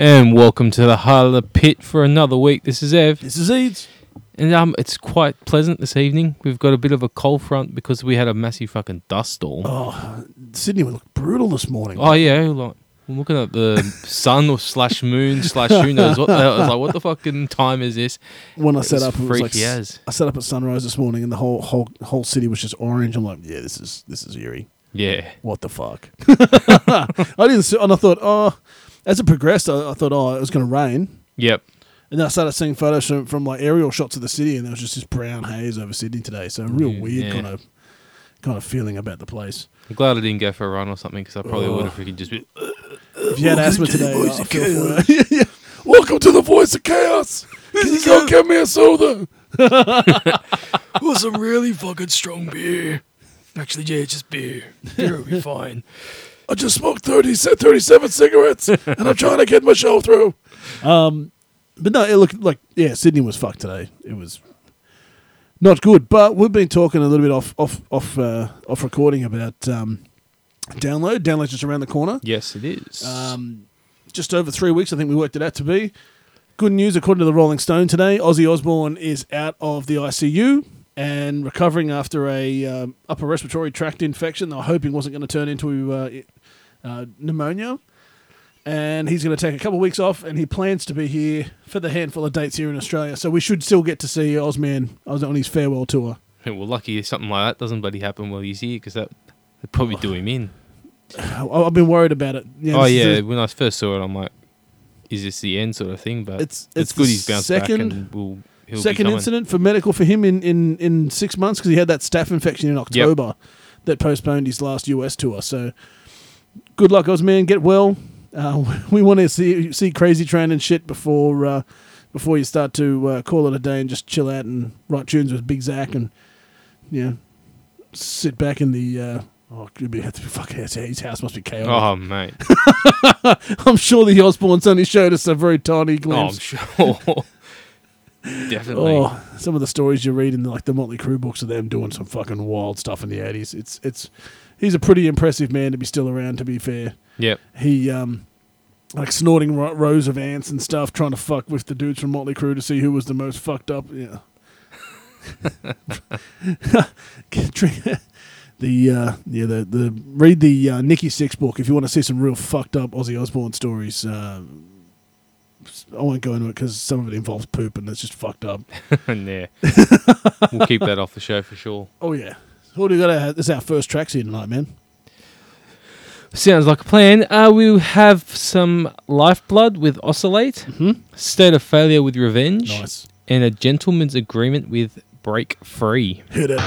And welcome to the heart of the pit for another week. This is Ev, This is Eads. and um, it's quite pleasant this evening. We've got a bit of a cold front because we had a massive fucking dust storm. Oh, Sydney would look brutal this morning. Oh, yeah, like I'm looking at the sun or slash moon slash who knows what. The hell. I was like, what the fucking time is this? when I set up, it was like as. I set up at sunrise this morning, and the whole whole whole city was just orange. I'm like, yeah, this is this is eerie. Yeah, What the fuck? I didn't, see, and I thought, oh, as it progressed, I, I thought, oh, it was going to rain. yep. And then I started seeing photos from, from like aerial shots of the city, and there was just this brown haze over Sydney today. So a real Yeah, weird yeah. kind of kind of feeling about the place. I'm glad I didn't go for a run or something because I probably would have freaking just been. If you had asthma today, I feel for you. yeah. Welcome to the voice of chaos. Can you go get me a soda? Or some really fucking strong beer. Actually, yeah, just beer. Beer will be fine. I just smoked 30, ci- 37 cigarettes and I'm trying to get my show through. Um, but no, it looked like yeah, Sydney was fucked today. It was not good. But we've been talking a little bit off off off uh, off recording about um, download. Download's just around the corner. Yes, it is. Um, just over three weeks, I think we worked it out to be. Good news, according to the Rolling Stone today, Ozzy Osbourne is out of the ICU and recovering after a um, upper respiratory tract infection. They were hoping wasn't going to turn into uh, uh, pneumonia. And he's going to take a couple of weeks off, and he plans to be here for the handful of dates here in Australia. So we should still get to see Ozzman on his farewell tour. well, lucky if something like that doesn't bloody happen while he's here because that would probably do him in. I've been worried about it. You know, oh yeah, the- when I first saw it, I'm like, "Is this the end?" sort of thing. But It's- it's, it's good he's bounced second- back and will he'll second incident for medical for him in, in, in six months because he had that staph infection in October that postponed his last US tour. So good luck, Ozzman. Get well. Uh, we want to see see Crazy Train and shit before uh, before you start to uh, call it a day and just chill out and write tunes with Big Zakk and you know sit back in the. Uh, Oh, it could be have to fuck his house must be chaotic. Oh mate, I'm sure the Osbournes only showed us a very tiny glimpse. oh, I'm sure. Definitely. Oh, some of the stories you read in like the Motley Crue books of them doing some fucking wild stuff in the eighties. It's it's he's a pretty impressive man to be still around. To be fair, Yep. he um like snorting ro- rows of ants and stuff, trying to fuck with the dudes from Motley Crue to see who was the most fucked up. Yeah. the uh, yeah the the read the uh, Nikki Sixx book if you want to see some real fucked up Ozzy Osbourne stories. Uh, I won't go into it because some of it involves poop and it's just fucked up. And yeah. we'll keep that off the show for sure. Oh yeah. What do we got? Our, this is our first tracks here tonight, man. Sounds like a plan. Uh, we have some Lifeblood with Oscillate, Mhm. State of Failure with Revenge, Nice. and a Gentleman's Agreement with Break Free. Hit it.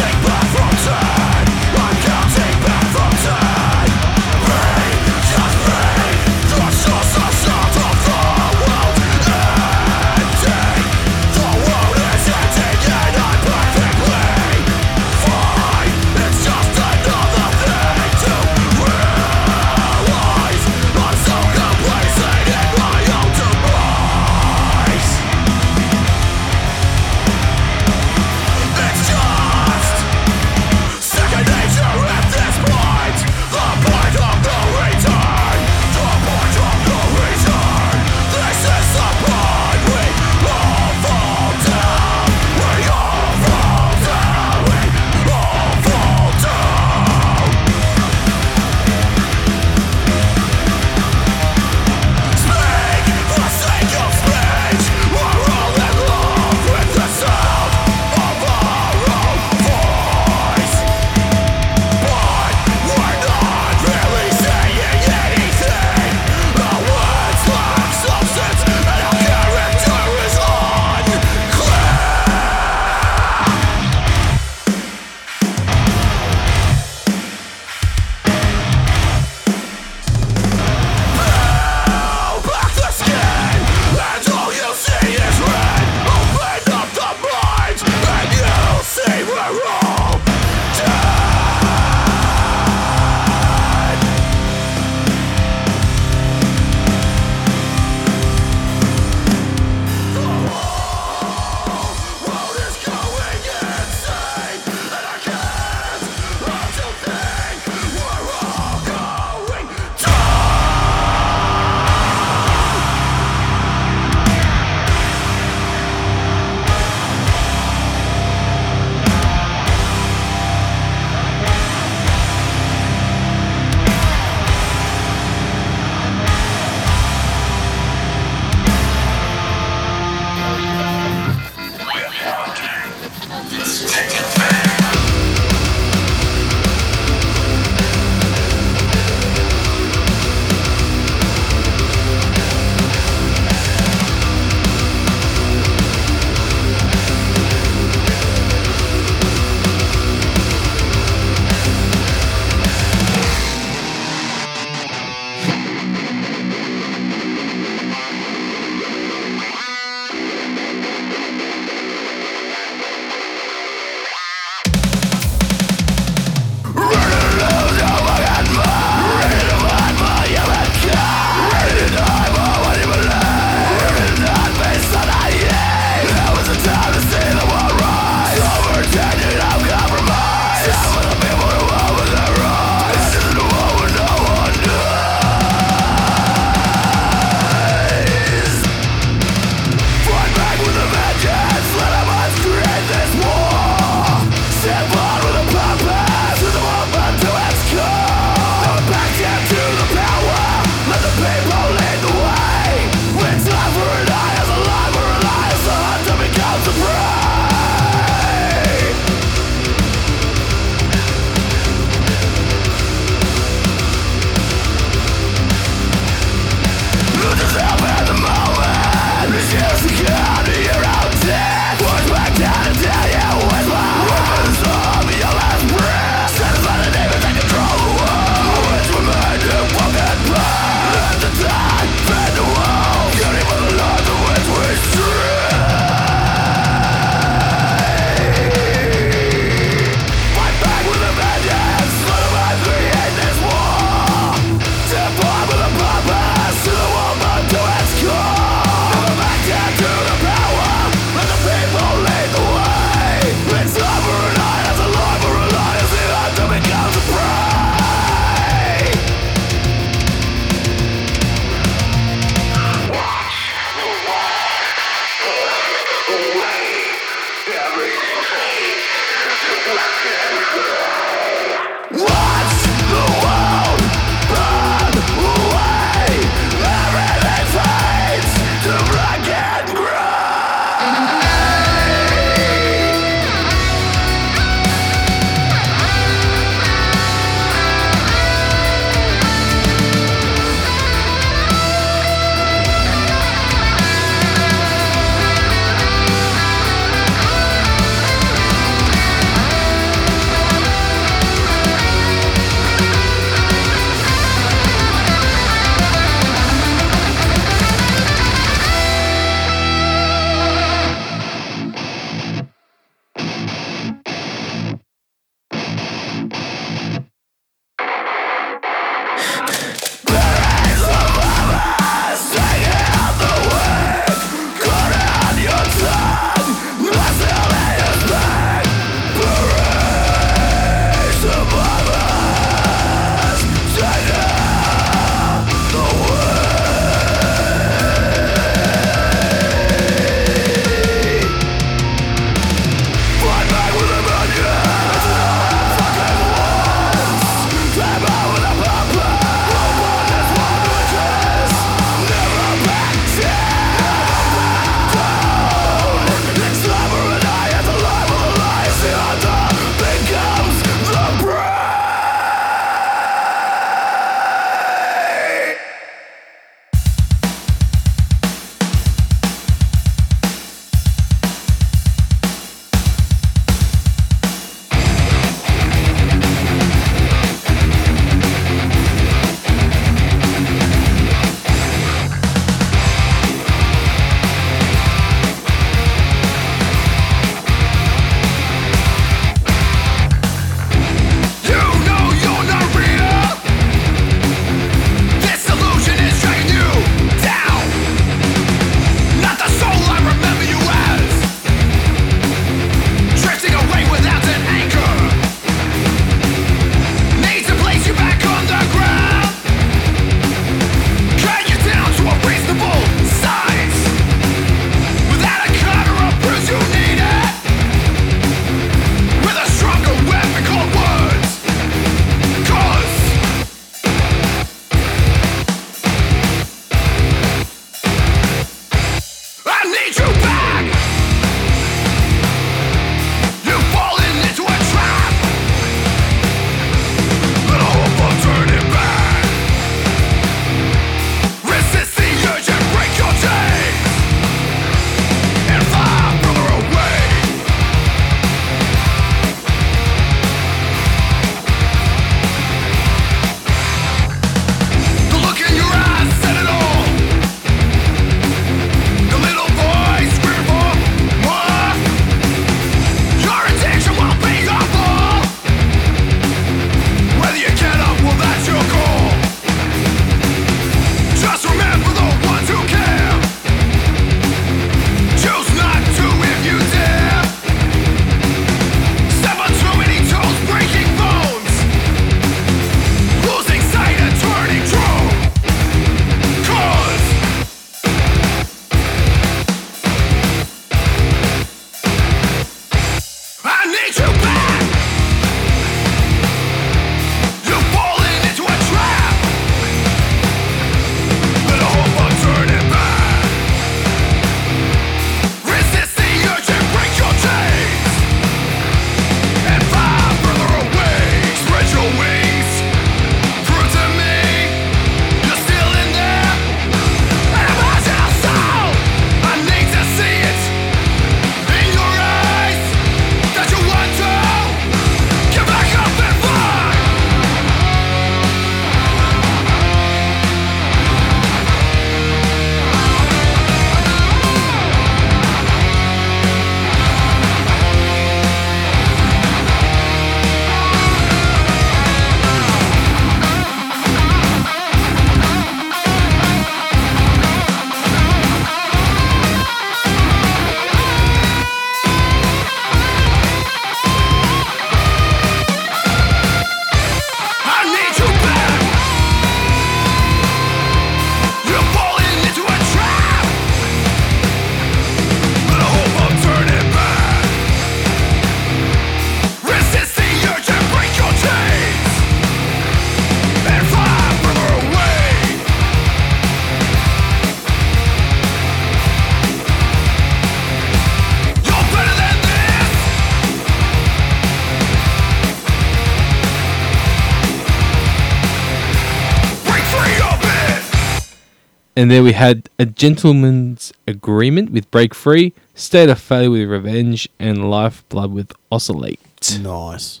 And then we had a gentleman's agreement with Break Free, State of Failure with Revenge, and Lifeblood with Oscillate. Nice.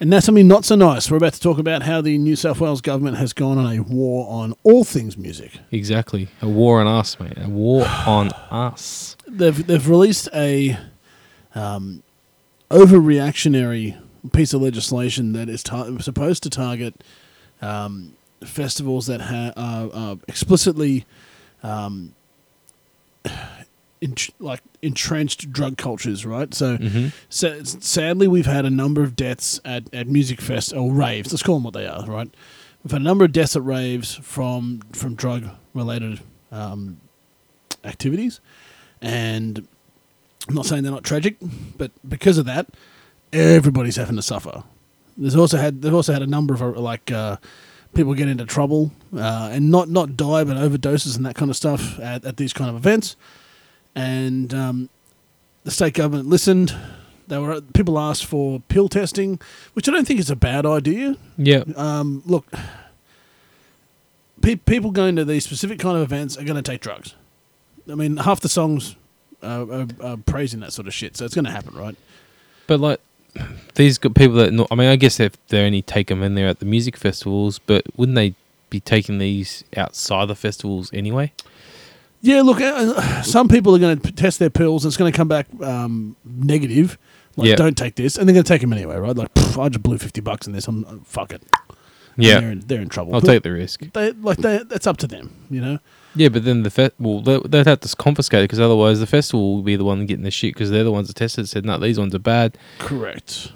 And now something not so nice. We're about to talk about how the New South Wales government has gone on a war on all things music. Exactly. A war on us, mate. A war on us. They've they've released a um, overreactionary piece of legislation that is tar- supposed to target um, festivals that ha- are, are explicitly um, ent- like entrenched drug cultures, right? So, hmm sa- sadly, we've had a number of deaths at, at music fest or raves. Let's call them what they are, right? We've had a number of deaths at raves from from drug related um, activities, and I'm not saying they're not tragic, but because of that, everybody's having to suffer. There's also had they've also had a number of uh, like uh, people get into trouble uh, and not not die but overdoses and that kind of stuff at, at these kind of events, and um, the state government listened. They were people asked for pill testing, which I don't think is a bad idea. Yeah. Um, look, pe- people going to these specific kind of events are going to take drugs. I mean, half the songs are, are, are praising that sort of shit, so it's going to happen, right? But like these good people that, no- I mean, I guess if they only take them in there at the music festivals, but wouldn't they be taking these outside the festivals anyway? Yeah, look, uh, some people are going to test their pills. and It's going to come back um, negative. Like, Yeah. don't take this, and they're going to take them anyway, right? Like, "Pff, I just blew fifty bucks in this. I'm uh, fuck it. And Yeah. they're in, they're in trouble. I'll But take the risk. They like they. That's up to them, you know. Yeah, but then the fe- well, they, they'd have to confiscate it because otherwise the festival will be the one getting the shit because they're the ones that tested said no, these ones are bad. Correct.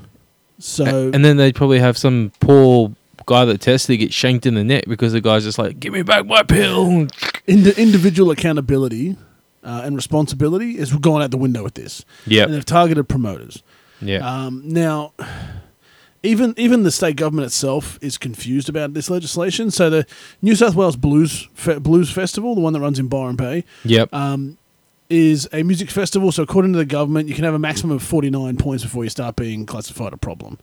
A- So and then they'd probably have some poor guy that tested get shanked in the neck because the guy's just like, give me back my pill. Indi- individual accountability uh, and responsibility is gone out the window with this. And Yeah, they've targeted promoters. yeah, Um, now, even even the state government itself is confused about this legislation. So the New South Wales Blues Fe- Blues Festival, the one that runs in Byron Bay, yep, um, is a music festival. So according to the government, you can have a maximum of forty nine points before you start being classified a problem.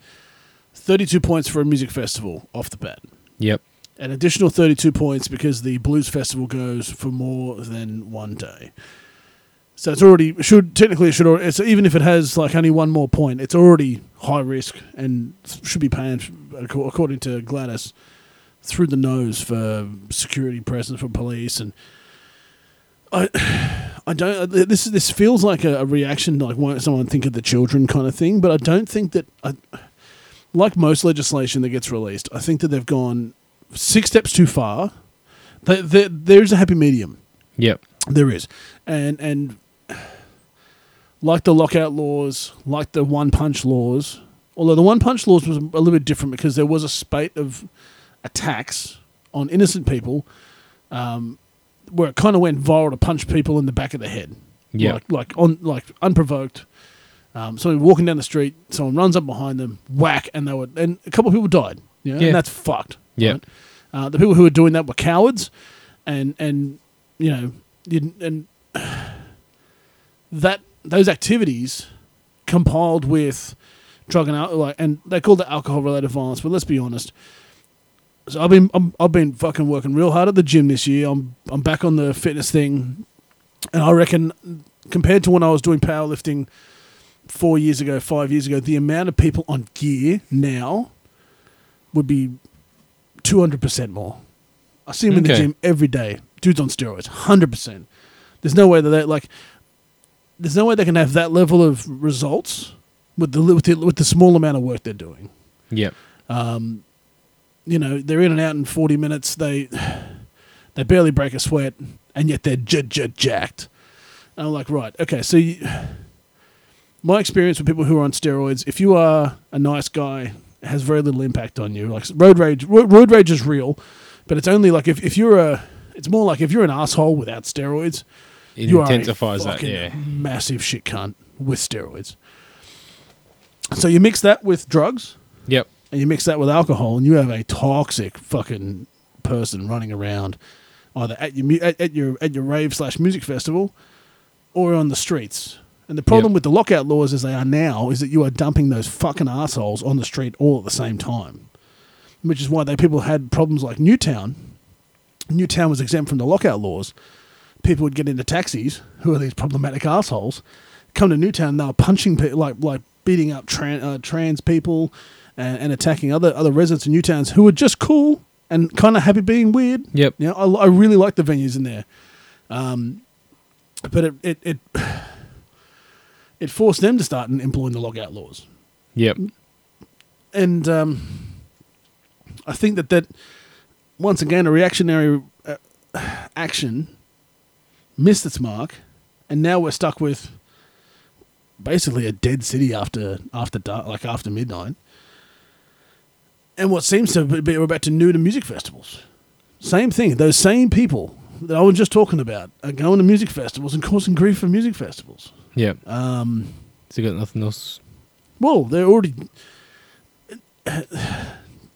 Thirty two points for a music festival off the bat. yep, An additional 32 points because the blues festival goes for more than one day. So it's already should technically it should already, it's even if it has like only one more point, it's already high risk and should be paying according to Gladys through the nose for security presence for police and I I don't uh, this this feels like a, a reaction like won't someone think of the children kind of thing, but I don't think that I, like most legislation that gets released, I think that they've gone six steps too far. There, there, there's a happy medium. yep, There is, and and like the lockout laws, like the one punch laws. Although the one punch laws was a little bit different because there was a spate of attacks on innocent people, um, where it kind of went viral to punch people in the back of the head, Yeah. like like on like unprovoked. Um, someone walking down the street, someone runs up behind them, whack, and they were, and a couple of people died. You know, Yeah. and that's fucked. Yeah. right? Uh, the people who were doing that were cowards, and and you know, and that those activities compiled with drug and al- like, and they called it alcohol related violence. But let's be honest. So I've been I'm, I've been fucking working real hard at the gym this year. I'm I'm back on the fitness thing, and I reckon compared to when I was doing powerlifting four years ago, five years ago, the amount of people on gear now would be two hundred percent more. I see them in the gym every day. Dudes on steroids, hundred percent. There's no way that they like. There's no way they can have that level of results with the with the, with the small amount of work they're doing. Yeah. Um, you know, they're in and out in 40 minutes. They they barely break a sweat, and yet they're j- j- jacked. And I'm like, right, okay. So, you, my experience with people who are on steroids, if you are a nice guy, it has very little impact on you. Like road rage, ro- road rage is real, but it's only like if, if you're a, it's more like if you're an asshole without steroids, it you are a intensifies that. Yeah, massive shit cunt with steroids. So you mix that with drugs, yep, and you mix that with alcohol, and you have a toxic fucking person running around, either at your at, at your at your rave slash music festival, or on the streets. And the problem Yep. with the lockout laws as they are now is that you are dumping those fucking assholes on the street all at the same time, which is why they people had problems like Newtown, Newtown was exempt from the lockout laws, people would get into taxis who are these problematic assholes, come to Newtown and they were punching people like like beating up tran- uh, trans people and, and attacking other other residents in Newtowns who were just cool and kind of happy being weird. Yep. You know, I, I really like the venues in there, um, but it it, it it forced them to start employing the lockout laws Yep. and um, I think that that once again a reactionary uh, action missed its mark, and now we're stuck with basically a dead city after after dark, like after midnight. And what seems to be we're about to new to music festivals. Same thing. Those same people that I was just talking about are going to music festivals and causing grief for music festivals. Yeah. Um, So you got nothing else. well, they're already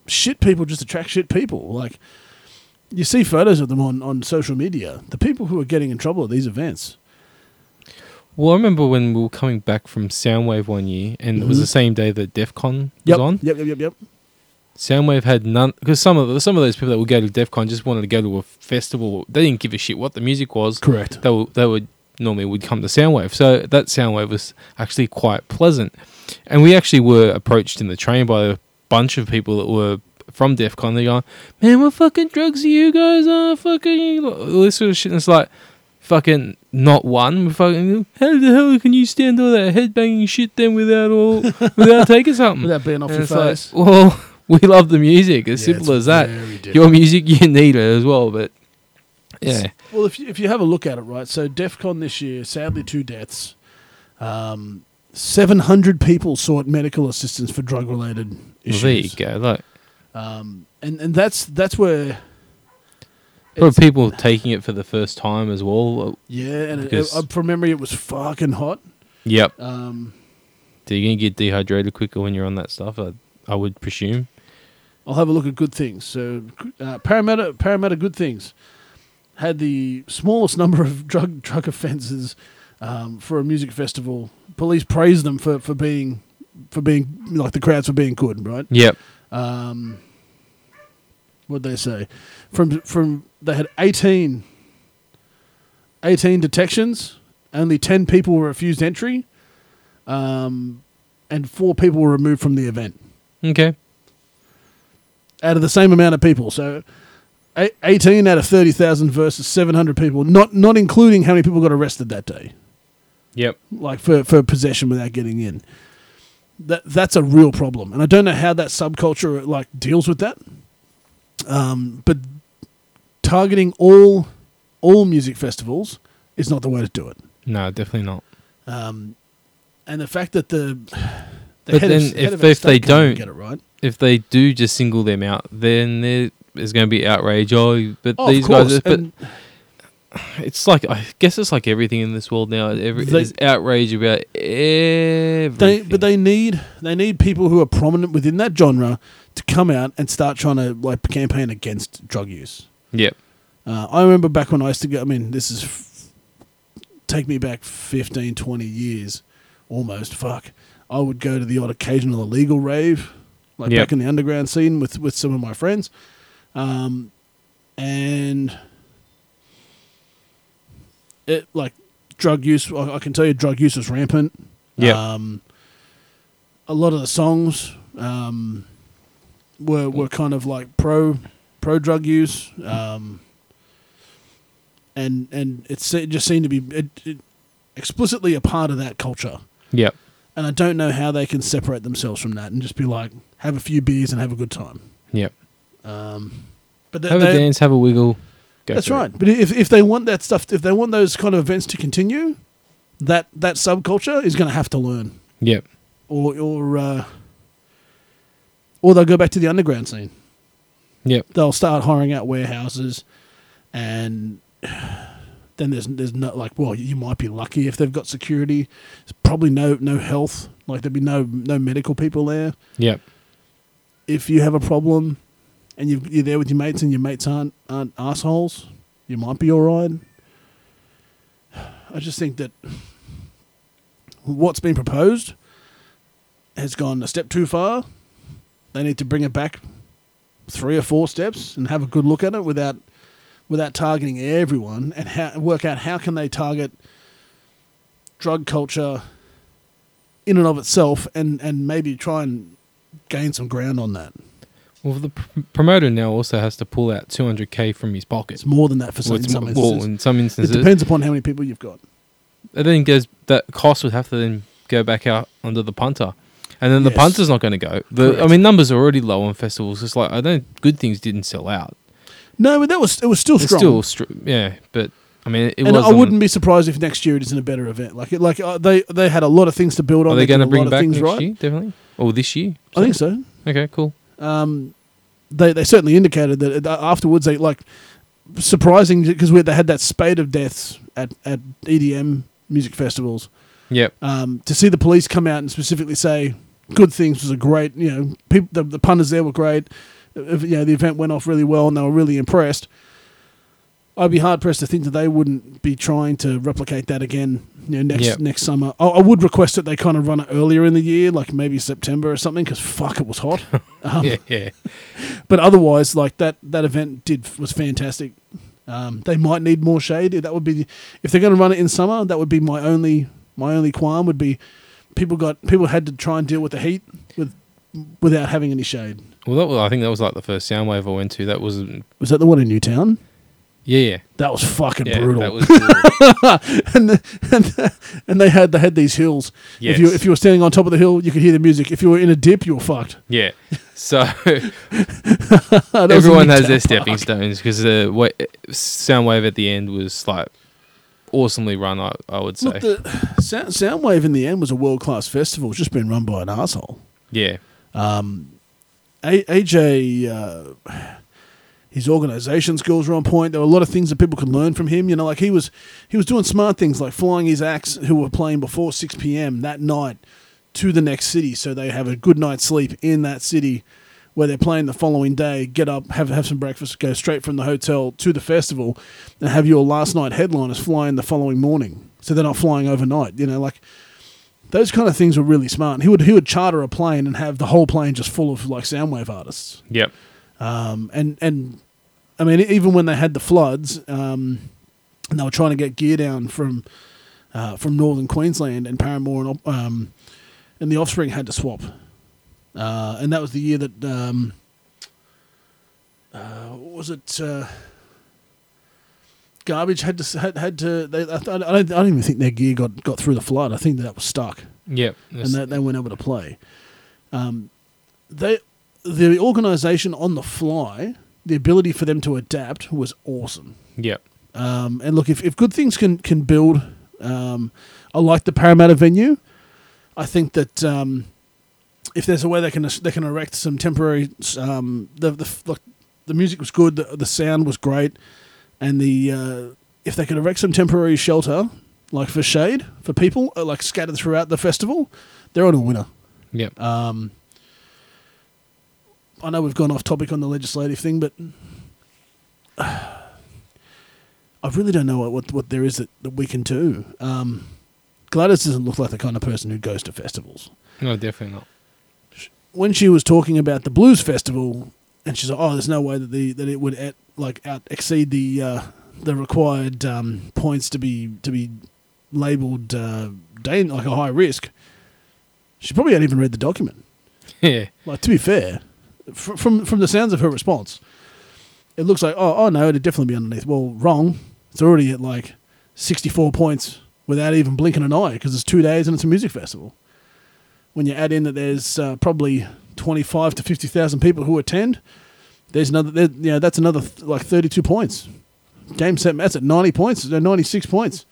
shit people just attract shit people. Like you see photos of them on, on social media. The people who are getting in trouble at these events. Well, I remember when we were coming back from Soundwave one year, and it was Mhm. the same day that Defqon was Yep. on. Yep, yep, yep, yep. Soundwave had none because some of the, some of those people that would go to Defqon just wanted to go to a festival. They didn't give a shit what the music was. Correct. They were, they would normally would come to Soundwave. So that Soundwave was actually quite pleasant. And we actually were approached in the train by a bunch of people that were from Defqon. They're going, man, what fucking drugs are you guys on? Fucking all this sort of shit. And it's like, fucking not one. We fucking, how the hell can you stand all that headbanging shit then without all without taking something? Without being off And your it's like, face. well, we love the music. As Yeah, simple it's as that. Your music, you need it as well. But yeah, Well, if you, if you have a look at it, right? So Defqon this year, sadly, two deaths. Um, 700 people sought medical assistance for drug related well, issues. there you go. Like Um, and, and that's that's where. for people taking it for the first time as well. Yeah, and it, Because- uh, from memory, it was fucking hot. Yep. Um, So you're gonna get dehydrated quicker when you're on that stuff. I, I would presume. I'll have a look at good things. So, uh, Parramatta, Parramatta, good things had the smallest number of drug drug offences um, for a music festival. Police praised them for, for being for being like the crowds for being good, right? Yep. Um, what they say from from they had 18, 18 detections. Only ten people were refused entry, um, and four people were removed from the event Okay. out of the same amount of people. So, eighteen out of thirty thousand versus seven hundred people. Not not including how many people got arrested that day, Yep. like for for possession without getting in. That that's a real problem, and I don't know how that subculture like deals with that. Um, but targeting all all music festivals is not the way to do it. No, definitely not. Um, and the fact that the, the But head of- then head if of they- if they state can't even don't- get it right, If they do just single them out, then there is going to be outrage. Oh, but oh, these of guys. But and- it's like I guess it's like everything in this world now. Every, They- there's outrage about everything. They, but they need they need people who are prominent within that genre to come out and start trying to like campaign against drug use. Yep. Uh, I remember back when I used to go. I mean, this is f- take me back 15, 20 years, almost. Fuck, I would go to the odd occasional illegal rave, like Yep. back in the underground scene with with some of my friends, um, and it like drug use. I I can tell you, drug use was rampant. Yep. Um, a lot of the songs um, were were kind of like pro pro drug use, um, and and it, se- it just seemed to be it, it, explicitly a part of that culture. Yep. And I don't know how they can separate themselves from that and just be like, have a few beers and have a good time. Yep. Um, but they, Have a they- dance, have a wiggle. Go that's for it. right. But if if they want that stuff, if they want those kind of events to continue, that that subculture is going to have to learn, Yep. or or uh, or they'll go back to the underground scene. Yep. They'll start hiring out warehouses, and then there's there's no like well you might be lucky if they've got security. There's probably no no health like there'd be no no medical people there. Yep. If you have a problem, and you you're there with your mates and your mates aren't aren't assholes, you might be all right. I just think that what's been proposed has gone a step too far. They need to bring it back three or four steps and have a good look at it without without targeting everyone and how, work out how can they target drug culture in and of itself and, and maybe try and gain some ground on that. Well, the pr- promoter now also has to pull out 200k from his pocket. It's more than that for some, Well, in it's some mo- well, instances. in some It instances, depends upon how many people you've got. it then goes that cost would have to then go back out under the punter, and then the Yes. punter's not going to go. The I Correct. mean, numbers are already low on festivals. It's like I don't. Good things didn't sell out. No, but that was it was still It's strong. still, str- yeah, but I mean, it and was. I on- wouldn't be surprised if next year it isn't a better event. Like it, like uh, they they had a lot of things to build on. Are they going to a bring lot of back things next right. year? Definitely, or this year? I think so. Okay, cool. Um, they they certainly indicated that uh, afterwards they like surprising because they had that spate of deaths at at EDM music festivals. Yep. Um, to see the police come out and specifically say good things was a great. You know, people the, the punters there were great. Uh, You know, the event went off really well and they were really impressed. I'd be hard pressed to think that they wouldn't be trying to replicate that again. You know, next Yep. next summer. I, I would request that they kind of run it earlier in the year, like maybe September or something, because fuck, it was hot. Um, yeah, yeah. but otherwise, like that that event did was fantastic. Um, they might need more shade. That would be if they're going to run it in summer. That would be my only my only qualm. Would be people got people had to try and deal with the heat with without having any shade. Well, that was, I think that was like the first Soundwave I went to. That was Was that the one in Newtown? Yeah, yeah, That was fucking yeah. brutal. That was brutal. and, the, and, the- and they had they had these hills. If you Yes. if you were standing on top of the hill, you could hear the music. If you were in a dip, you were fucked. yeah. So That was in everyone has their stepping stones because the wa- Soundwave at the end was like awesomely run. I, I would say. Look, the Sound, Soundwave in the end was a world class festival. It's just been run by an asshole. yeah, Um, A- AJ, uh, his organisation skills were on point. There were a lot of things that people could learn from him. You know, like he was he was doing smart things like flying his acts who were playing before six p.m. that night to the next city, so they have a good night's sleep in that city. Where they're playing the following day, get up, have have some breakfast, go straight from the hotel to the festival, and have your last night headliners flying the following morning. So they're not flying overnight. You know, like those kind of things were really smart. He would he would charter a plane and have the whole plane just full of like Soundwave artists. yep, Um, and and I mean, even when they had the floods, um, and they were trying to get gear down from uh, from northern Queensland and Paramore and um, and the Offspring had to swap. Uh, and that was the year that um, uh, was it? Uh, Garbage had to had, had to. They, I, I, don't, I don't even think their gear got, got through the flood. I think that was stuck yep. and they, they weren't able to play. Um, they, the organisation on the fly, the ability for them to adapt was awesome. yep. Um, and look, if, if good things can can build, um, I like the Parramatta venue. I think that um, if there's a way they can they can erect some temporary, um, the the look, the music was good, the, the sound was great, and the uh, if they could erect some temporary shelter, like for shade for people, uh, like scattered throughout the festival, they're on a winner. Yep. Um, I know we've gone off topic on the legislative thing, but I really don't know what, what, what there is that, that we can do. Um, Gladys doesn't look like the kind of person who goes to festivals. No, definitely not. When she was talking about the blues festival, and she's like, "Oh, there's no way that the that it would at, like out exceed the uh, the required um, points to be to be labelled uh, dan- like a high risk." She probably hadn't even read the document. Yeah. Like to be fair, from from the sounds of her response, it looks like oh oh no, it'd definitely be underneath. Well, wrong. It's already at like sixty four points without even blinking an eye because it's two days and it's a music festival. When you add in that there's uh, probably twenty five to fifty thousand people who attend, there's another there, you know that's another th- like thirty two points. Game set that's at ninety points, uh, ninety six points.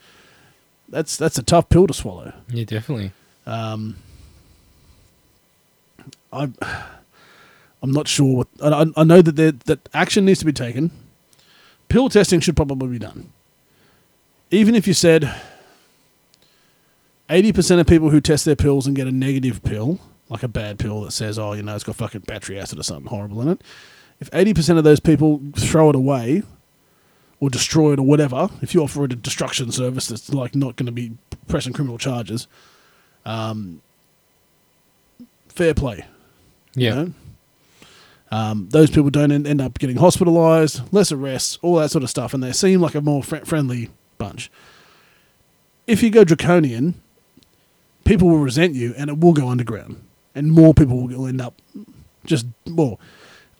That's that's a tough pill to swallow. Yeah, definitely. Um, I, I'm not sure. What, I, I- know that there, that action needs to be taken. Pill testing should probably be done. Even if you said 80% of people who test their pills and get a negative pill, like a bad pill that says, oh, you know, it's got fucking battery acid or something horrible in it, if 80% of those people throw it away or destroy it or whatever, if you offer it a destruction service that's like not going to be pressing criminal charges, um, fair play. you Yeah. know? Um, those people don't end up getting hospitalized, less arrests, all that sort of stuff, and they seem like a more fri friendly bunch. If you go draconian, people will resent you, and it will go underground, and more people will end up just well.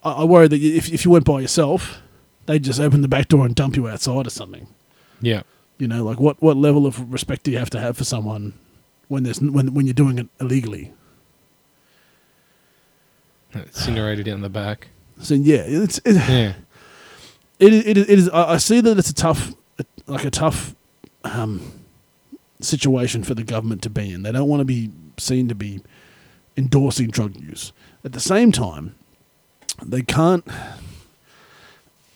I, I worry that if if you went by yourself, they'd just open the back door and dump you outside or something. Yeah. You know, like what, what level of respect do you have to have for someone when there's when when you're doing it illegally? Incinerated down the back. So yeah, it's it, Yeah. it, it, it is. I see that it's a tough, like a tough um, situation for the government to be in. They don't want to be seen to be endorsing drug use. At the same time, they can't.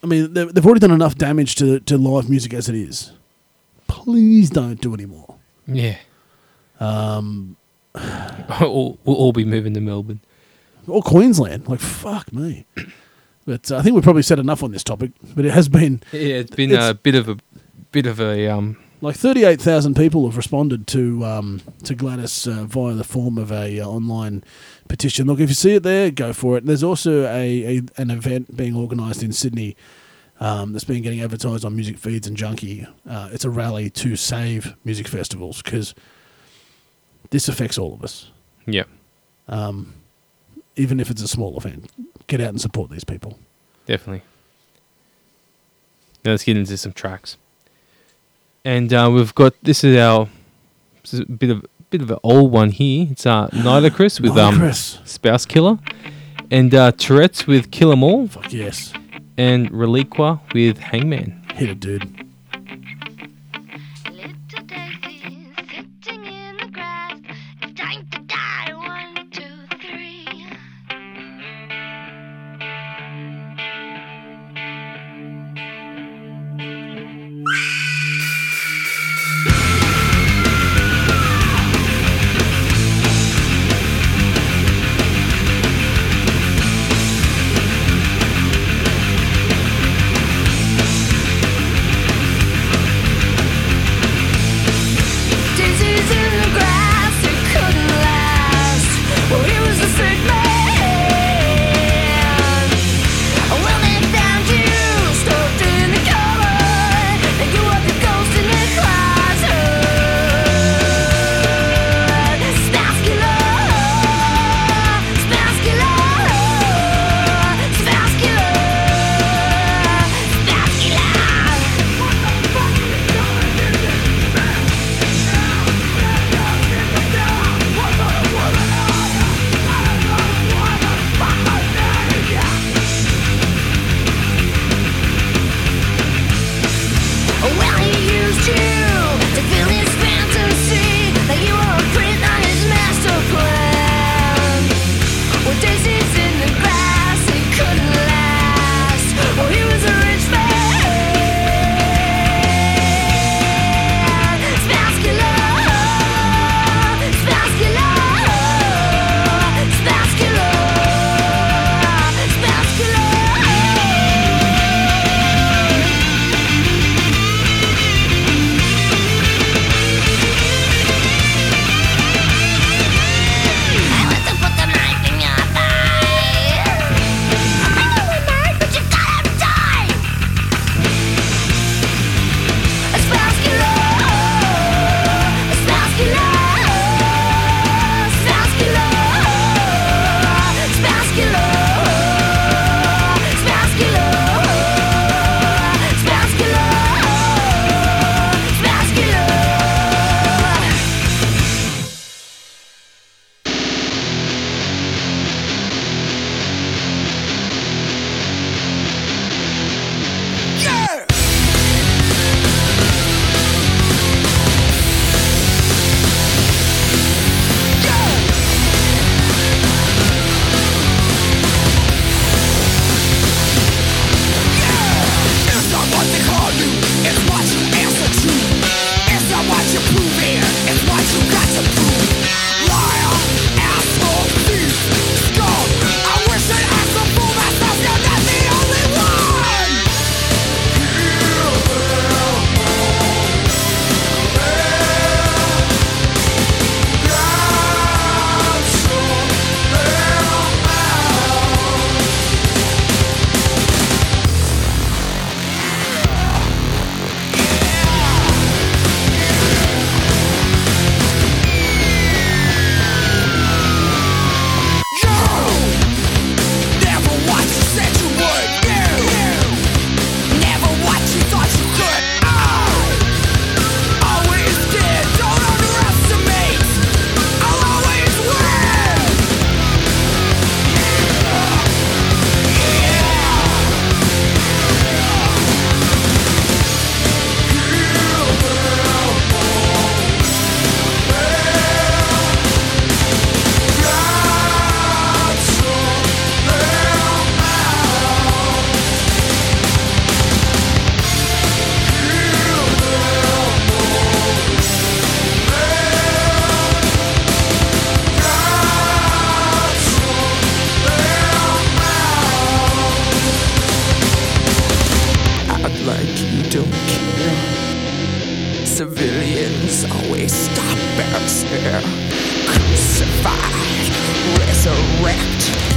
I mean, they've, they've already done enough damage to to live music as it is. Please don't do any more. Yeah. Um, we'll, we'll all be moving to Melbourne. Or Queensland. Like fuck me. But uh, I think we've probably said enough on this topic. But it has been Yeah, it's been It's- a bit of a bit of a um. like thirty-eight thousand people have responded to um, to Gladys uh, via the form of a uh, online petition. Look, if you see it there, go for it. There's also a, a an event being organised in Sydney um, that's been getting advertised on music feeds and Junkee. Uh, it's a rally to save music festivals because this affects all of us. Yeah. Um, even if it's a small event, get out and support these people. Definitely. Now let's get into some tracks. And uh, we've got this is our this is a bit of bit of an old one here. It's uh Nidacris with um Chris. Spouse Killer, and uh, Tourette's with Kill 'Em All, Fuck yes. and Reliqa with Hangman. Hit it, dude. Stare. Crucified, resurrected,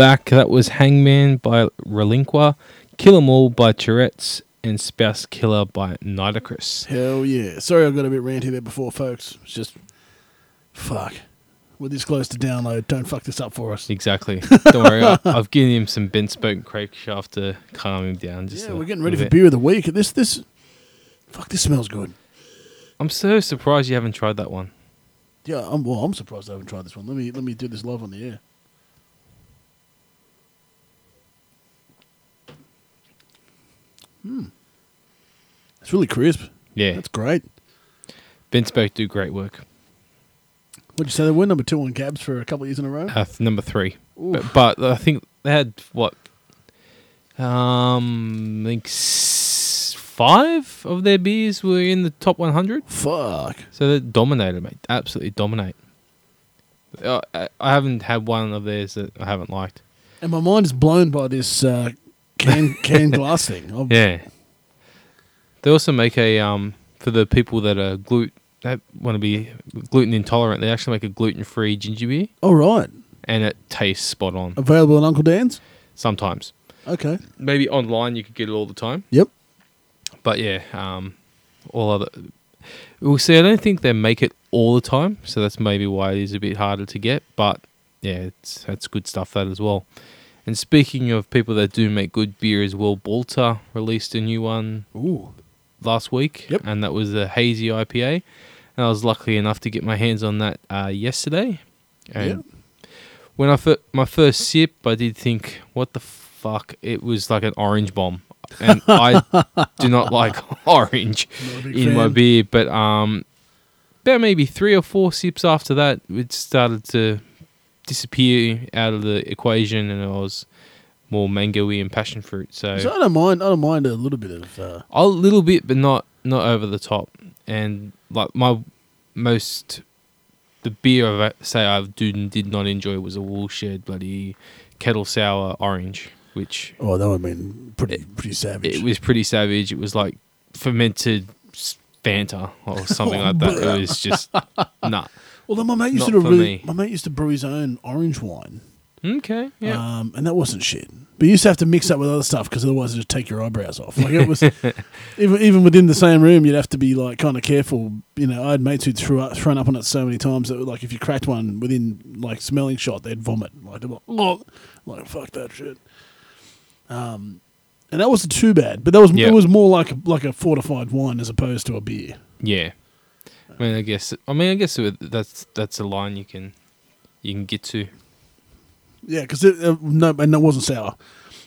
back. That was Hangman by Reliqa, Kill 'Em All by Tourette's, and Spouse Killer by Nitocris. Hell yeah. Sorry I got a bit ranty there before, folks. It's just, fuck. We're this close to download. Don't fuck this up for us. Exactly. Don't worry. I, I've given him some Bentspoke Crankshaft to calm him down. Just Yeah, we're getting ready for bit. beer of the week. This, this, fuck, this smells good. I'm so surprised you haven't tried that one. Yeah, I'm, well, I'm surprised I haven't tried this one. Let me, let me do this live on the air. Hmm. It's really crisp. Yeah. That's great. Bentspoke do great work. What'd you say they were? Number two on GABS for a couple of years in a row? Uh, number three. But, but I think they had what? Um, I think five of their beers were in the top 100. Fuck. So they dominated, mate. Absolutely dominate. Uh, I I haven't had one of theirs that I haven't liked. And my mind is blown by this uh, can can glass thing. I've- Yeah. They also make a um for the people that are gluten that want to be gluten intolerant. They actually make a gluten free ginger beer, All right. and it tastes spot on. Available in Uncle Dan's? Sometimes, Okay. maybe online you could get it all the time. Yep. But yeah, um, all other. We'll see. I don't think they make it all the time, so that's maybe why it is a bit harder to get. But yeah, it's that's good stuff that as well. And speaking of people that do make good beer as well, Balter released a new one Ooh. last week, Yep. and that was a hazy IPA. And I was lucky enough to get my hands on that uh, yesterday. And when I fir- my first sip, I did think, "What the fuck?" It was like an orange bomb, and I do not like orange Not in my beer. But um, about maybe three or four sips after that, it started to disappear out of the equation, and it was more mangoey and passion fruit. So I don't mind. I don't mind a little bit of. Uh, a little bit, but not not over the top. And like my most, the beer I say I do did not enjoy was a Woolshed bloody kettle sour orange, which oh, that would have been pretty pretty savage. it was pretty savage. It was like fermented Fanta or something like that. It was just nah. Although my mate used Not to for really, me. my mate used to brew his own orange wine, Okay, yeah. um, and that wasn't shit. But you used to have to mix up with other stuff because otherwise, it would just take your eyebrows off. Like it was, even even within the same room, you'd have to be like kind of careful. You know, I had mates who'd threw up, thrown up on it so many times that like if you cracked one within like smelling shot, they'd vomit. Like, they'd like, like fuck that shit. Um, and that wasn't too bad, but that was Yeah. it was more like a, like a fortified wine as opposed to a beer. yeah. I mean, I guess. I mean, I guess it- that's that's a line you can you can get to. Yeah, because uh, no, and that wasn't sour.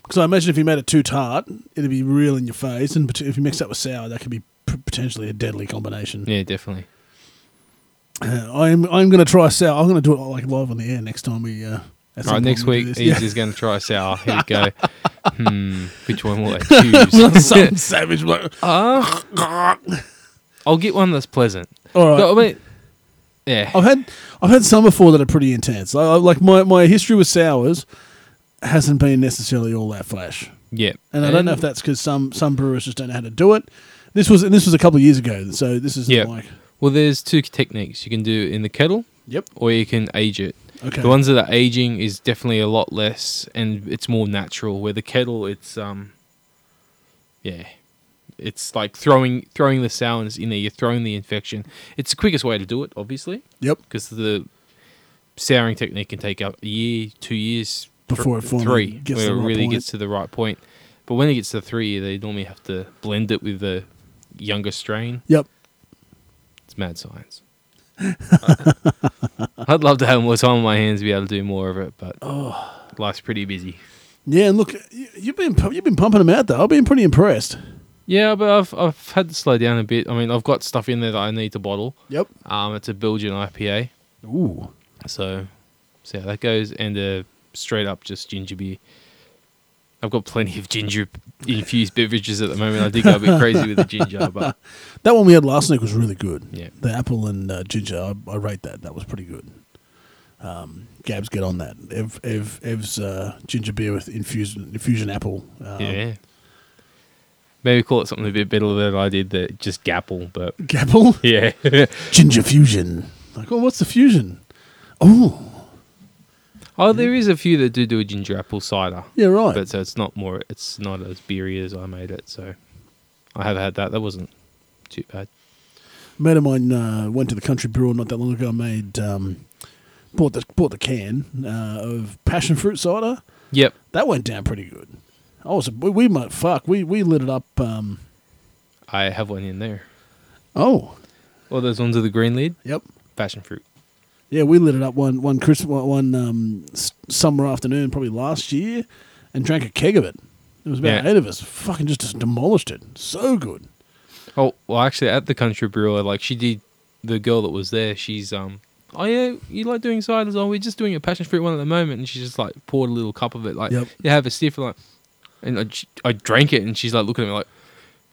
Because I imagine if you made it too tart, it'd be real in your face, and if you mix that with sour, that could be p- potentially a deadly combination. Yeah, definitely. Uh, I'm I'm going to try sour. I'm going to do it like live on the air next time we. Uh, All right, next week he's just going to try sour. Here we go. hmm, which one will I choose? Yeah. Something savage. Like, Uh, I'll get one that's pleasant. All right. I mean, yeah, I've had I've had some before that are pretty intense. I, I- like my, my history with sours hasn't been necessarily all that flash, yeah. and I don't know if that's because some some brewers just don't know how to do it. This was and this was a couple of years ago, so this is Yeah. like Well, there's two techniques. You can do it in the kettle, Yep. or you can age it. okay. The ones that are aging is definitely a lot less, and it's more natural. Where the kettle, it's um, yeah, it's like throwing throwing the sourness in there. You're throwing the infection. It's the quickest way to do it, obviously, Yep. because the souring technique can take up a year, two years Before th- three, gets where it right really point. gets to the right point. But when it gets to three, they normally have to blend it with the younger strain. Yep. It's mad science. I'd love to have more time on my hands to be able to do more of it, but Oh. life's pretty busy. Yeah, and look, you- you've been you've been pumping them out though. I've been pretty impressed. Yeah, but I've I've had to slow down a bit. I mean, I've got stuff in there that I need to bottle. Yep. Um, it's a Belgian IPA, Ooh. so see how that goes, and a straight up just ginger beer. I've got plenty of ginger infused beverages at the moment. I did go a bit crazy with the ginger, but That one we had last week was really good. yeah, The apple and uh, ginger, I, I rate that. That was pretty good. Um, Gabs, get on that. Ev, Ev, Ev's uh, ginger beer with infusion infusion apple. Um, yeah. Maybe call it something a bit better than I did. That just Gapple, but Gapple yeah. ginger fusion. Like, oh, what's the fusion? Oh, Oh, there is a few that do do a ginger apple cider, Yeah, right. but so it's not more. It's not as beery as I made it. So I have had that. That wasn't too bad. A mate of mine uh, went to the country brewer not that long ago. Made um, bought the bought the can uh, of passion fruit cider. Yep. That went down pretty good. I was we, we might fuck we we lit it up. Um, I have one in there. oh, All those ones with the green lid, yep. passion fruit. Yeah, we lit it up one one Christmas one, um, summer afternoon, probably last year, and drank a keg of it. There was about Yeah. eight of us. Fucking just demolished it. So good. Oh well, actually, at the country brewer, like she did, the girl that was there, she's um, oh yeah, you like doing ciders? Oh, we're just doing a passion fruit one at the moment, and she just like poured a little cup of it, like Yep. you have a stiff, like, and I, I drank it, and she's like looking at me like.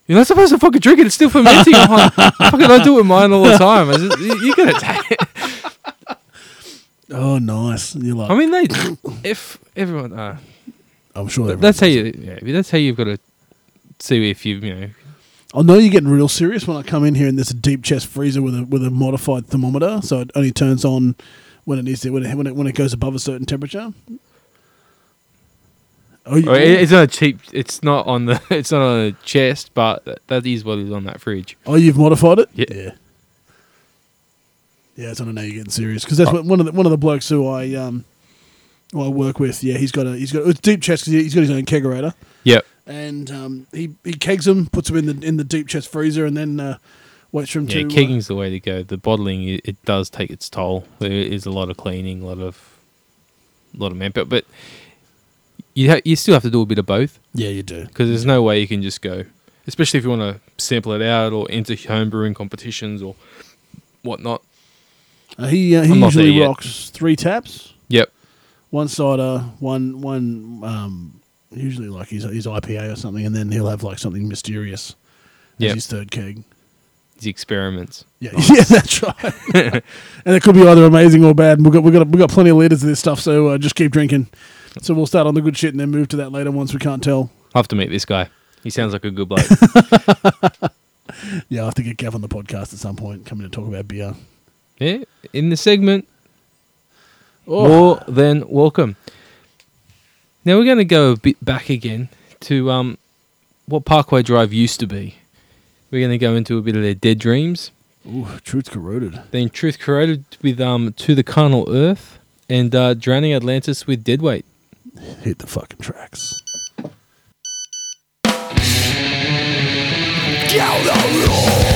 You're not supposed to fucking drink it. It's still fermenting. I'm like, fucking, I do it with mine all the time. Just, you, you gotta take it. Oh, nice. You're like, I mean, they, if everyone, uh, I'm sure everyone that's how you. Yeah, that's how you've got to see if you you know. I know you're getting real serious when I come in here and there's a deep chest freezer with a with a modified thermometer, so it only turns on when it needs to when it when it, when it goes above a certain temperature. Oh, you, it- it's not a cheap. It's not on the. It's not on a chest, but that- that is what is on that fridge. oh, you've modified it. Yeah. yeah. Yeah, that's when I know you're getting serious because that's what, one of the one of the blokes who I um who I work with. Yeah, he's got a he's got it's deep chest because he's got his own kegerator. Yep. and um, he he kegs them, puts them in the in the deep chest freezer, and then uh, waits for him Yeah, to. uh, kegging's the way to go. The bottling it, it does take its toll. There is a lot of cleaning, a lot of, a lot of manpower, but you ha- you still have to do a bit of both yeah, you do. because there's no way you can just go, especially if you want to sample it out or enter home brewing competitions or whatnot. Uh, he uh, he I'm not there usually yet. rocks three taps, Yep. one cider, one one um, usually like his his IPA or something, and then he'll have like something mysterious as Yep. his third keg. These experiments. Yeah, yeah, that's right. and it could be either amazing or bad. We've got we got we got plenty of liters of this stuff, so uh, just keep drinking. So we'll start on the good shit and then move to that later once we can't tell. I have to meet this guy. He sounds like a good bloke. Yeah, I have to get Gav on the podcast at some point, coming to talk about beer. yeah. In the segment, Oh, more than welcome. Now we're going to go a bit back again to um, what Parkway Drive used to be. We're going to go into a bit of their dead dreams, ooh, truth's corroded. then Truth Corroded with um, To the Carnal Earth, and uh, Drowning Atlantis with Deadweight. Hit the fucking tracks. Down the road.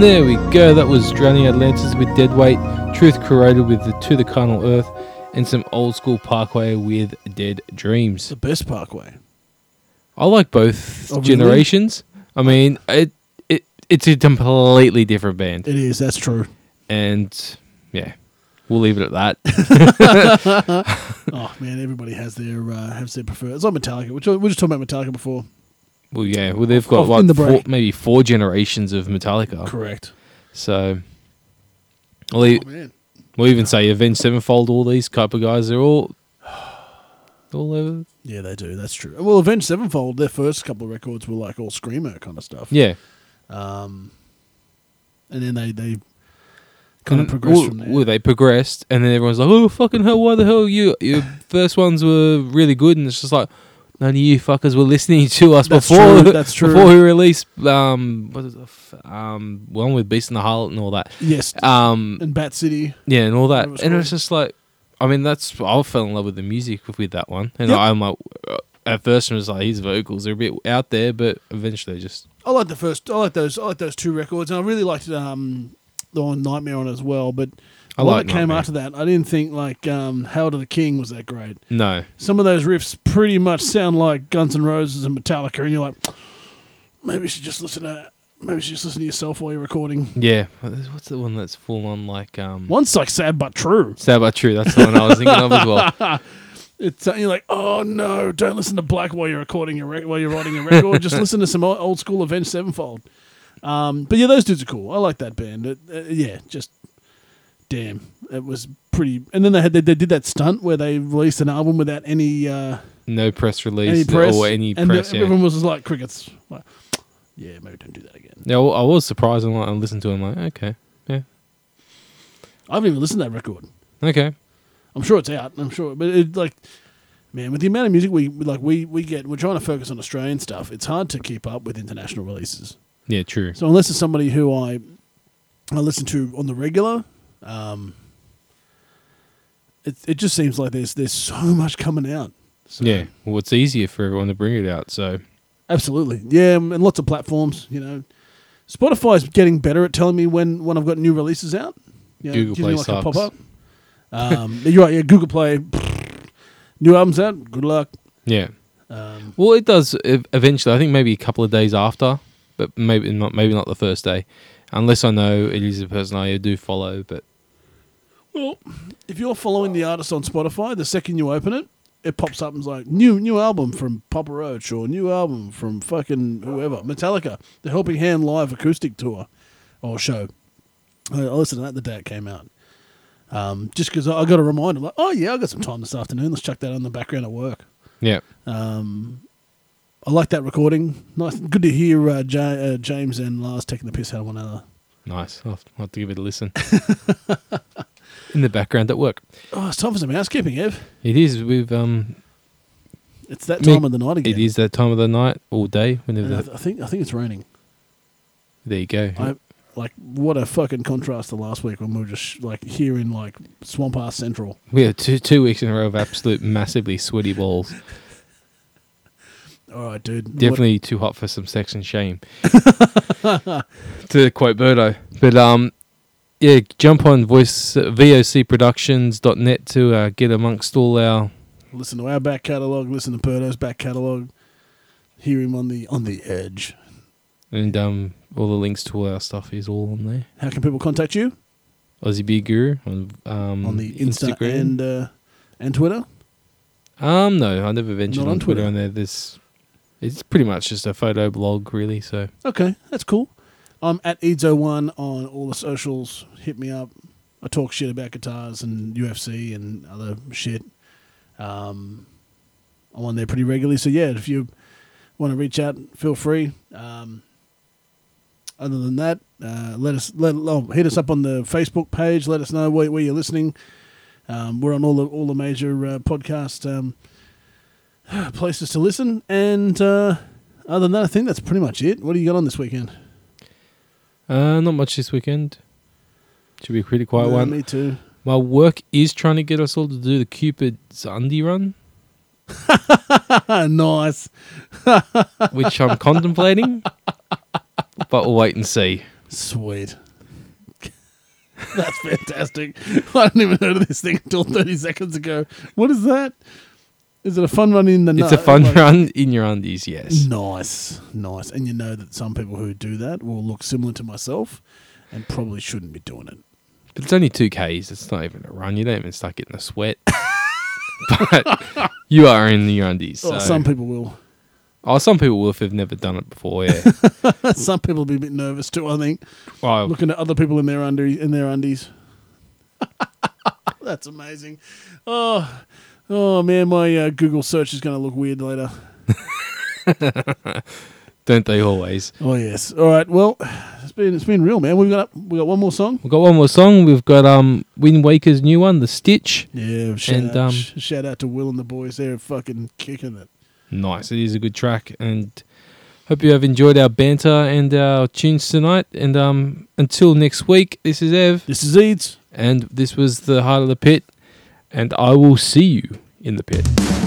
And there we go. That was Drowning Atlantis with Dead Weight, Truth Corroded with the To the Carnal Earth, and some old school Parkway with Dead Dreams. the best Parkway. I like both Oh, really? generations. I mean, it it it's a completely different band, It is. That's true. and yeah, we'll leave it at that. Oh man, everybody has their uh, has their preferred. It's like Metallica. Which we were just talking about Metallica before. Well, yeah, well they've got Off like the four, maybe four generations of Metallica. Correct. So, we'll, Oh man. we'll even say Avenged Sevenfold. All these type of guys, they're all all over. Yeah, they do. That's true. Well, Avenged Sevenfold, their first couple of records were like all screamer kind of stuff. Yeah, Um, and then they they kind of progressed well, from there. well, they progressed, and then everyone's like, "Oh fucking hell! Why the hell you your first ones were really good?" And it's just like none of you fuckers were listening to us That's before. true, that's true. Before we released um, what is it, f- um, one with Beast and the Harlot and all that. yes, Um, and Bat City. yeah, and all that, it's and it's just like, I mean, that's I fell in love with the music with that one, and Yep. I'm like, at first I was like his vocals are a bit out there, but eventually just I like the first. I like those. I like those two records, and I really liked um, the one Nightmare on it as well. But I one like that came Nightmare. after that, I didn't think like um, Hail to the King was that great. no, Some of those riffs pretty much sound like Guns N' Roses and Metallica, and you're like, maybe you should just listen to. Maybe you should just listen to yourself while you're recording. yeah. What's the one that's full on like um? One's like sad but true. Sad but true. That's the one I was thinking of as well. It's uh, you're like, oh no, don't listen to Black while you're recording your rec- while you're writing a record. Just listen to some old school Avenged Sevenfold. Um, but yeah, those dudes are cool. I like that band. It, uh, yeah, just damn, it was pretty. And then they had they, they did that stunt where they released an album without any uh, No press release any press or any and press. the- yeah. everyone was just like crickets. Like, yeah, maybe don't do that again. yeah, well, I was surprised. and I listened to it. I'm like, okay, yeah, I haven't even listened to that record. okay. I'm sure it's out. I'm sure, but it like, man, with the amount of music we like, we we get, we're trying to focus on Australian stuff. It's hard to keep up with international releases. Yeah, true. So unless it's somebody who I I listen to on the regular, um, it it just seems like there's there's so much coming out. So, Yeah, well, it's easier for everyone to bring it out. So absolutely, yeah, and lots of platforms. You know, Spotify's getting better at telling me when when I've got new releases out. You know, Google Play like sucks. pop-up. Um, you're right. Yeah, Google Play. New albums out. Good luck. yeah, Um, well, it does eventually. I think maybe a couple of days after, but maybe not. Maybe not the first day, unless I know it is a person I do follow. But Well, if you're following the artist on Spotify, the second you open it, it pops up and is like new new album from Papa Roach or new album from fucking whoever Metallica, the Helping Hand live acoustic tour or show. I, I listened to that the day it came out. Um, just because I, I got a reminder, like, oh yeah, I got some time this afternoon. Let's chuck that on the background at work. yeah, Um, I like that recording. Nice, good to hear uh, Ja uh, James and Lars taking the piss out of one another. nice. I'll, I'll have to give it a listen. in the background at work. Oh, it's time for some housekeeping, Ev. It is. We've um. It's that time of the night again. It is that time of the night, all day. Whenever And I, the, th- I think I think it's raining. there you go. I like what a fucking contrast to last week when we were just like here in like swamp ass central. we had two two weeks in a row of absolute massively sweaty balls. All right, dude. What- Definitely too hot for some sex and shame. to quote Birdo. But um yeah, jump on voice uh, vocproductions.net to uh, get amongst all our listen to our back catalogue. Listen to Perdo's back catalogue. Hear him on the on the edge. and um all the links to all our stuff is all on there. How can people contact you Aussie Beer Guru on um on the Insta and uh, and Twitter? um no, I never ventured Not on, Twitter Twitter. on there. There's it's pretty much just a photo blog really, so Okay, that's cool. I'm at Edzo1 on all the socials. Hit me up. I talk shit about guitars and UFC and other shit. Um, I'm on there pretty regularly. So, yeah, if you want to reach out, feel free. Um, other than that, uh, let us let oh, hit us up on the Facebook page. Let us know where, where you're listening. Um, we're on all the all the major uh, podcast um, places to listen. And uh, other than that, I think that's pretty much it. What do you got on this weekend? Uh not much this weekend. Should be a pretty quiet Yeah, one. Me too. My work is trying to get us all to do the Cupid's Undie run, nice. which I'm contemplating. But we'll wait and see. Sweet. That's fantastic. I hadn't even heard of this thing until 30 seconds ago. What is that? Is it a fun run in the It's a fun Like- run in your undies, yes. Nice. Nice. And you know that some people who do that will look similar to myself and probably shouldn't be doing it. But it's only two Ks. It's not even a run. You don't even start getting a sweat. but you are in your undies. Oh, so. Oh, some people will. oh, some people will if they've never done it before. Yeah. some people will be a bit nervous too, I think. well, looking at other people in their under in their undies. That's amazing. Oh, oh man, my uh, Google search is going to look weird later. don't they always? Oh yes. All right. Well, it's been it's been real, man. We've got we got one more song. We've got one more song. We've got um Windwaker's new one, The Stitch. Yeah. Shout And, out, um, shout out to Will and the boys. They're fucking kicking it. Nice. It is a good track, and hope you have enjoyed our banter and our tunes tonight. And um, until next week, this is Ev, This is Eads. and this was the Heart of the Pit, and I will see you in the pit.